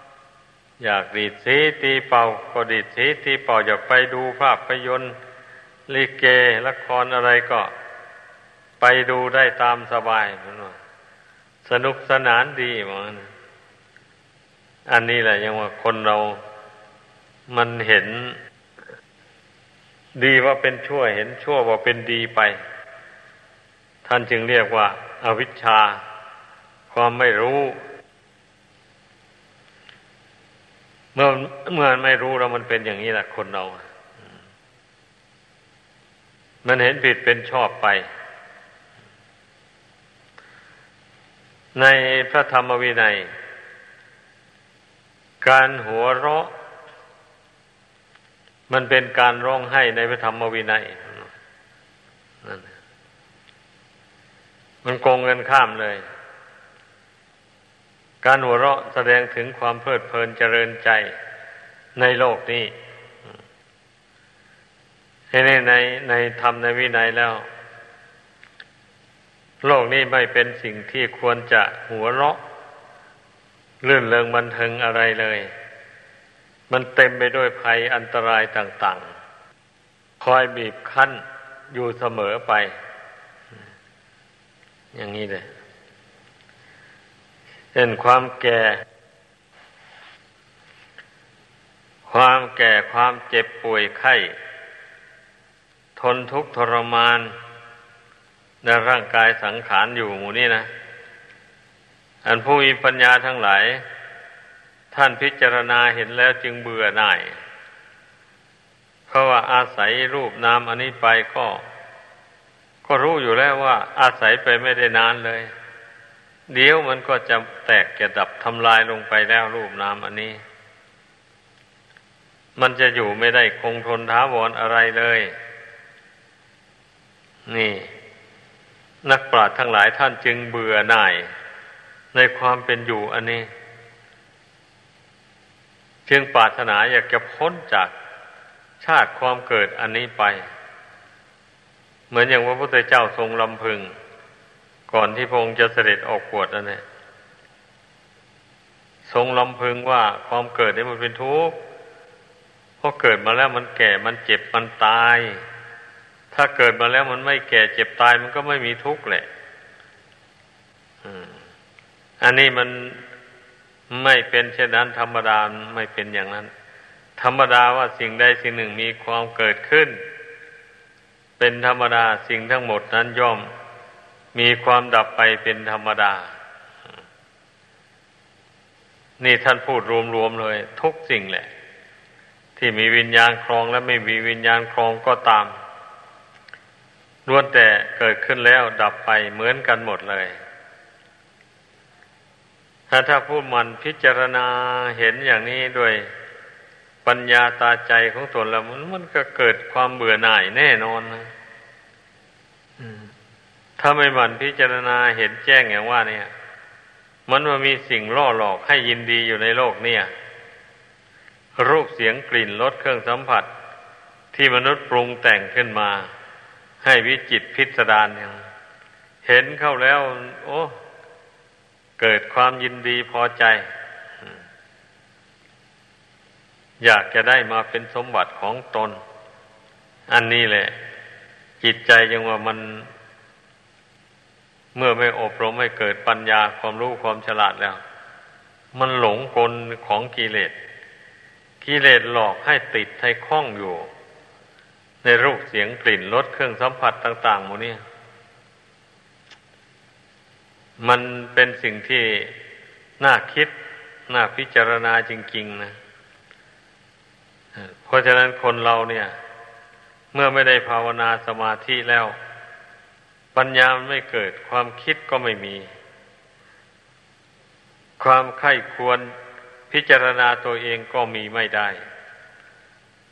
ำอยากดีดสีตีเป่า ก็ดีดสีตีเป่าอยากไปดูภาพยนตร์ลิเกละครอะไรก็ ไปดูได้ตามสบายมันว่าสนุกสนานดีมัน อันนี้แหละยังว่าคนเรามันเห็น ดีว่าเป็นชั่ว เห็นชั่วว่าเป็นดีไป ท่านจึงเรียกว่าอาวิชชา ความไม่รู้ เมื่อเมื่อไม่รู้แล้วมันเป็นอย่างนี้แหละคนเรา มันเห็นผิดเป็นชอบไป ในพระธรรมวินัย การหัวเราะ มันเป็นการร้องไห้ในพระธรรมวินัยนั่นมันโกงเงินข้ามเลย การหัวเราะแสดงถึงความเพลิดเพลินเจริญใจในโลกนี้ในในในธรรมในวินัยแล้ว โลกนี้ไม่เป็นสิ่งที่ควรจะหัวเราะ ลื่นเริงบันเทิงอะไรเลย มันเต็มไปด้วยภัยอันตรายต่าง ๆ คอยบีบคั้นอยู่เสมอไป อย่างนี้เลยเห็นความแก่ ความแก่ความเจ็บป่วยไข้ ทนทุกข์ทรมานในร่างกายสังขารอยู่หมู่นี้นะ อันผู้มีปัญญาทั้งหลาย ท่านพิจารณาเห็นแล้วจึงเบื่อหน่าย เพราะว่าอาศัยรูปนามอันนี้ไปก็ ก็รู้อยู่แล้วว่า อาศัยไปไม่ได้นานเลย เดี๋ยวมันก็จะแตกจะดับทำลายลงไปแล้วรูปนามอันนี้ มันจะอยู่ไม่ได้คงทนท้าวรอะไรเลย นี่ นักปราชญ์ทั้งหลายท่านจึงเบื่อหน่าย ในความเป็นอยู่อันนี้ จึงปรารถนาอยากจะพ้นจากชาติความเกิดอันนี้ไป เหมือนอย่างพระพุทธเจ้าทรงลำพึง ก่อนที่พระองค์จะเสด็จออกบวชนั่นเองทรงลำพึงว่าความเกิดนี่มันเป็นทุกข์เพราะเกิดมาแล้วมันแก่มันเจ็บมันตาย ถ้าเกิดมาแล้วมันไม่แก่เจ็บตายมันก็ไม่มีทุกข์แหละ อันนี้มันไม่เป็นเช่นนั้น ธรรมดาไม่เป็นอย่างนั้น ธรรมดาว่าสิ่งใดสิ่งหนึ่งมีความเกิดขึ้น เป็นธรรมดาสิ่งทั้งหมดนั้นย่อม มีความดับไปเป็นธรรมดา นี่ท่านพูดรวมๆเลย ทุกสิ่งแหละ ที่มีวิญญาณครองและไม่มีวิญญาณครองก็ตามล้วนแต่เกิดขึ้นแล้วดับไปเหมือนกันหมดเลย ถ้าถ้าผู้มันพิจารณาเห็นอย่างนี้ด้วยปัญญาตาใจของตนแล้วมันมันก็เกิดความเบื่อหน่ายแน่นอนนะถ้าไม่มันพิจารณาเห็นแจ้งอย่างว่า เนี่ย มันว่ามีสิ่งล่อหลอกให้ยินดีอยู่ในโลกเนี่ย รูปเสียงกลิ่นรสเครื่องสัมผัส ที่มนุษย์ปรุงแต่งขึ้นมา ให้วิจิตพิสดารอย่างเห็นเข้าแล้ว โอ้ เกิดความยินดีพอใจ อยากจะได้มาเป็นสมบัติของตน อันนี้แหละ จิตใจยังว่ามัน เมื่อไม่อบรมไม่เกิดปัญญาความรู้ความฉลาดแล้ว มันหลงกลของกิเลสกิเลสหลอกให้ติดให้คล้องอยู่ ในรูปเสียงกลิ่นรสเครื่องสัมผัสต่าง ๆ หมดนี่ มันเป็นสิ่งที่น่าคิด น่าพิจารณาจริง ๆ นะเพราะฉะนั้นคนเราเนี่ย เมื่อไม่ได้ภาวนาสมาธิแล้ว ปัญญาไม่เกิดความคิดก็ไม่มี ความไข้ควรพิจารณาตัวเองก็มีไม่ได้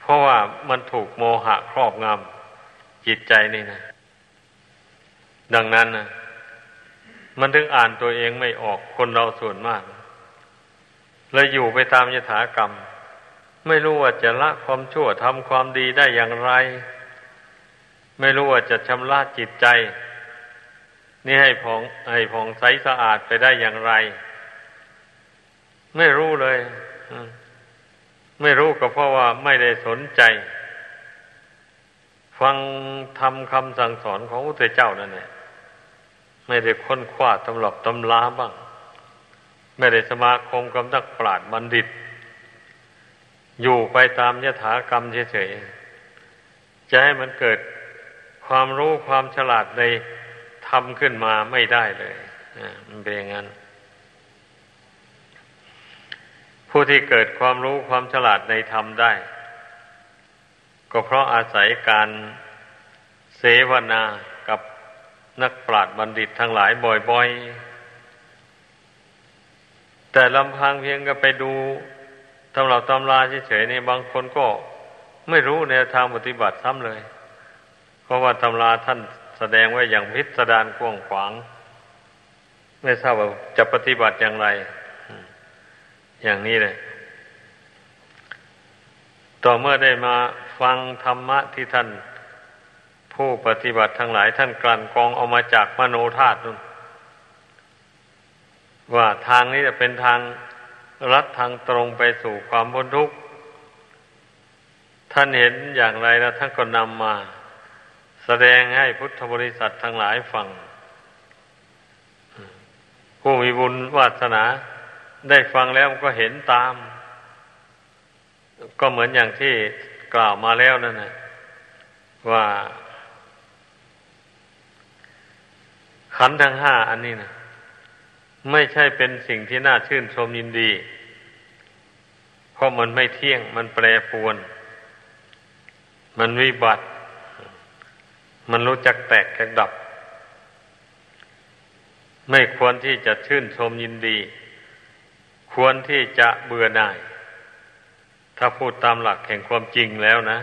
เพราะว่ามันถูกโมหะครอบงำจิตใจนี่นะ ดังนั้นนะ มันถึงอ่านตัวเองไม่ออกคนเราส่วนมากเลยอยู่ไปตามยถากรรม ไม่รู้ว่าจะละความชั่วทำความดีได้อย่างไร ไม่รู้ว่าจะชำระจิตใจ นี่ให้ผ่องให้ผ่องใสสะอาดไปได้อย่างไร ไม่รู้เลยไม่รู้ก็เพราะว่าไม่ได้สนใจ ฟังทำคำสั่งสอนของพระพุทธเจ้านั่นแหละ ไม่ได้ค้นคว้าตำรับตำลาบ้าง ไม่ได้สมาคมกับนักปราชญ์บัณฑิต อยู่ไปตามยถากรรมเฉยๆจะให้มันเกิดความรู้ความฉลาดในทำขึ้นมาไม่ได้เลยมันเป็นอย่างนั้น ผู้ที่เกิดความรู้ความฉลาดในธรรมได้ ก็เพราะอาศัยการเสวนา นักปราชญ์บัณฑิตทั้งหลายบ่อยๆ แต่ลำพังเพียงก็ไปดูตำรับตำราเฉยๆนี่บางคนก็ไม่รู้แนวทางปฏิบัติซ้ำเลย เพราะว่าตำราท่านแสดงไว้อย่างพิสดารกว้างขวาง ไม่ทราบว่าจะปฏิบัติอย่างไร อย่างนี้เลยต่อเมื่อได้มาฟังธรรมะที่ท่าน ผู้ปฏิบัติทั้งหลายท่านกลั่นกรองเอามาจากมโนธาตุนั่นว่าทางนี้จะเป็นทางรัดทางตรงไปสู่ความพ้นทุกข์ ท่านเห็นอย่างไรแล้วท่านก็นำมา แสดงให้พุทธบริษัททั้งหลายฟัง ผู้มีบุญวาสนาได้ฟังแล้วก็เห็นตาม ก็เหมือนอย่างที่กล่าวมาแล้วนั่นนะว่า ขันทั้งห้าอันนี้นะไม่ใช่เป็นสิ่งที่น่าชื่นชมยินดี เพราะมันไม่เที่ยง มันแปรปวน มันวิบัติ มันรู้จักแตกแกดับ ไม่ควรที่จะชื่นชมยินดี ควรที่จะเบื่อหน่าย ถ้าพูดตามหลักแห่งความจริงแล้วนะ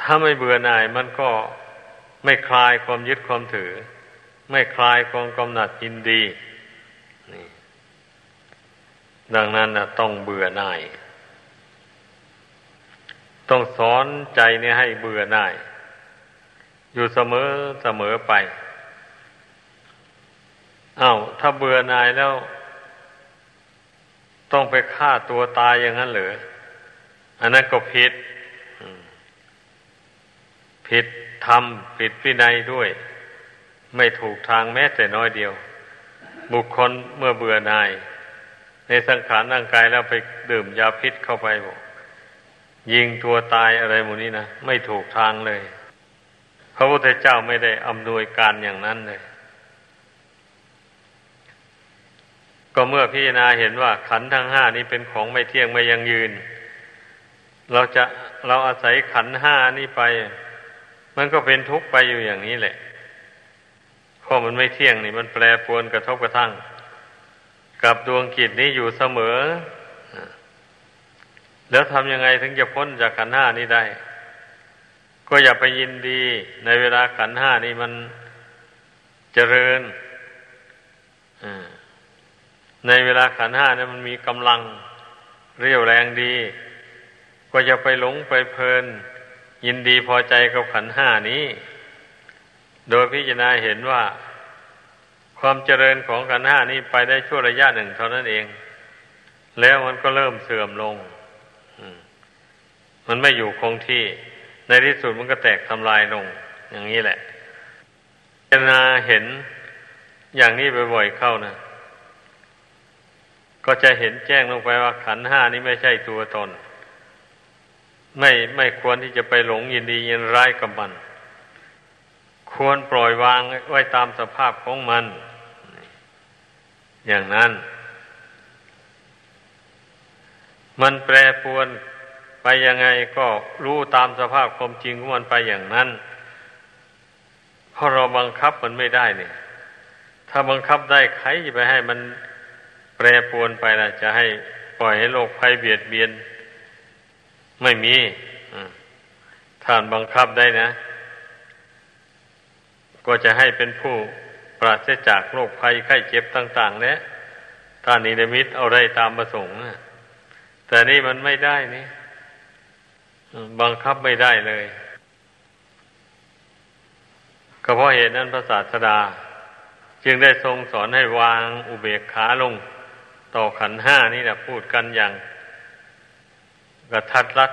ถ้าไม่เบื่อหน่ายมันก็ ไม่คลายความยึดความถือ ไม่คลายความกำหนัดยินดีนี่ดังนั้นนะต้องเบื่อหน่าย ต้องสอนใจเนี่ยให้เบื่อหน่าย อยู่เสมอเสมอไปอา้าวถ้าเบื่อหน่ายแล้ว ต้องไปฆ่าตัวตายอย่างนั้นเหรออันนั้นก็ผิดผิด ทำผิดวินัยด้วย ไม่ถูกทางแม้แต่น้อยเดียว บุคคลเมื่อเบื่อหน่าย ในสังขารร่างกายแล้วไปดื่มยาพิษเข้าไปบอกยิงตัวตายอะไรหมูนี้นะไม่ถูกทางเลย พระพุทธเจ้าไม่ได้อำนวยการอย่างนั้นเลย ก็เมื่อพิจารณาเห็นว่าขันทั้งห้านี้เป็นของไม่เที่ยงไม่ยังยืน เราจะเราอาศัยขันห้านี้ไป มันก็เป็นทุกข์ไปอยู่อย่างนี้แหละเพราะมันไม่เที่ยงนี่ มันแปรปรวนกระทบกระทั่ง กับดวงกิจนี้อยู่เสมอ แล้วทำยังไงถึงจะพ้นจากขันห้านี้ได้ ก็อย่าไปยินดีในเวลาขันห้านี้มันเจริญในเวลาขันห้านี่มันมีกำลัง เรียวแรงดี ก็จะไปหลงไปเพลิน ยินดีพอใจกับขันห้านี้ โดยพิจารณาเห็นว่า ความเจริญของขันห้านี้ไปได้ชั่วระยะหนึ่งเท่านั้นเอง แล้วมันก็เริ่มเสื่อมลงมันไม่อยู่คงที่ ในที่สุดมันก็แตกทำลายลง อย่างนี้แหละพิจารณาเห็นอย่างนี้บ่อยๆเข้านะก็จะเห็นแจ้งลงไปว่าขันห้านี้ไม่ใช่ตัวตน ไม่ไม่ควรที่จะไปหลงยินดียินร้ายกับมัน ควรปล่อยวางไว้ตามสภาพของมัน อย่างนั้น มันแปรปวนไปยังไงก็รู้ตามสภาพความจริงของมันไปอย่างนั้น เพราะเราบังคับมันไม่ได้เนี่ย ถ้าบังคับได้ใครจะไปให้มันแปรปวนไปล่ะ จะให้ปล่อยให้โลกภัยเบียดเบียน ไม่มีท่านบังคับได้นะ ก็จะให้เป็นผู้ปราศจากโรคภัยไข้เจ็บต่างๆและถ้านิมิตเอาได้ตามประสงค์แต่นี่มันไม่ได้นี่บังคับไม่ได้เลย ก็เพราะเหตุนั้นพระศาสดา จึงได้ทรงสอนให้วางอุเบกขาลง ต่อขันห้านี่แหละพูดกันอย่าง กระทัดรัด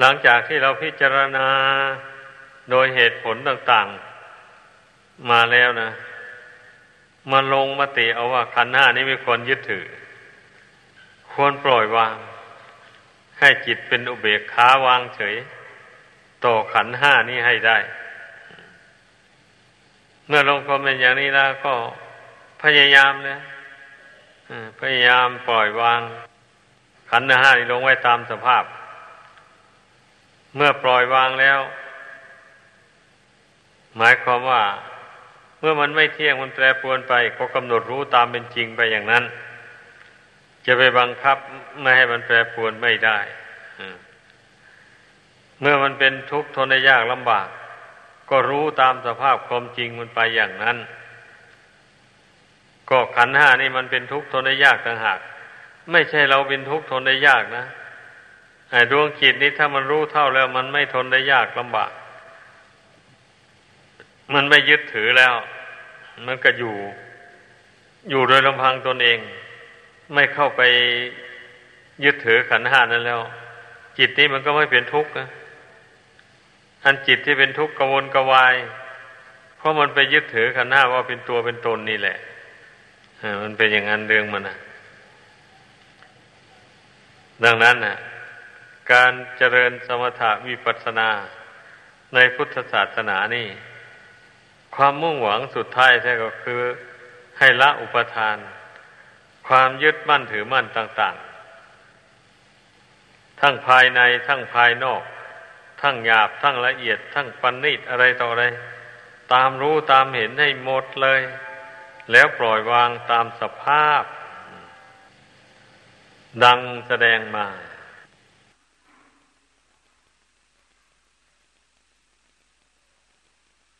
หลังจากที่เราพิจารณาโดยเหตุผลต่างๆ มาแล้วนะมาลงมติเอาว่าขันห้านี้ไม่ควรยึดถือ ควรปล่อยวาง ให้จิตเป็นอุเบกขาวางเฉย ต่อขันห้านี้ให้ได้ เมื่อลงความเป็นอย่างนี้แล้วก็พยายามนะพยายามปล่อยวาง ขันห้านี้ลงไว้ตามสภาพ เมื่อปล่อยวางแล้ว หมายความว่า เมื่อมันไม่เที่ยงมันแปรปรวนไป ก็กำหนดรู้ตามเป็นจริงไปอย่างนั้น จะไปบังคับไม่ให้มันแปรปรวนไม่ได้เมื่อมันเป็นทุกข์ทนได้ยากลำบาก ก็รู้ตามสภาพความจริงมันไปอย่างนั้น ก็ขันห้านี่มันเป็นทุกข์ทนได้ยากต่างหาก ไม่ใช่เราเป็นทุกข์ทนได้ยากนะไอ้ดวงจิตนี้ถ้ามันรู้เท่าแล้ว มันไม่ทนได้ยากลำบาก มันไม่ยึดถือแล้ว มันก็อยู่ อยู่โดยลำพังตนเอง ไม่เข้าไปยึดถือขันห้านั้นแล้ว จิตนี้มันก็ไม่เป็นทุกข์นะอันจิตที่เป็นทุกข์กวนกวาย เพราะมันไปยึดถือขันห้าว่าเป็นตัวเป็นตนนี่แหละมันเป็นอย่างนั้นเรื่องมันนะ ดังนั้นนะการเจริญสมถะวิปัสสนาในพุทธศาสนานี่ ความมุ่งหวังสุดท้ายแท้ก็คือ ให้ละอุปทาน ความยึดมั่นถือมั่นต่าง ๆ ทั้งภายในทั้งภายนอก ทั้งหยาบทั้งละเอียด ทั้งปันนิดอะไรต่ออะไร ตามรู้ตามเห็นให้หมดเลย แล้วปล่อยวางตามสภาพ ดังแสดงมา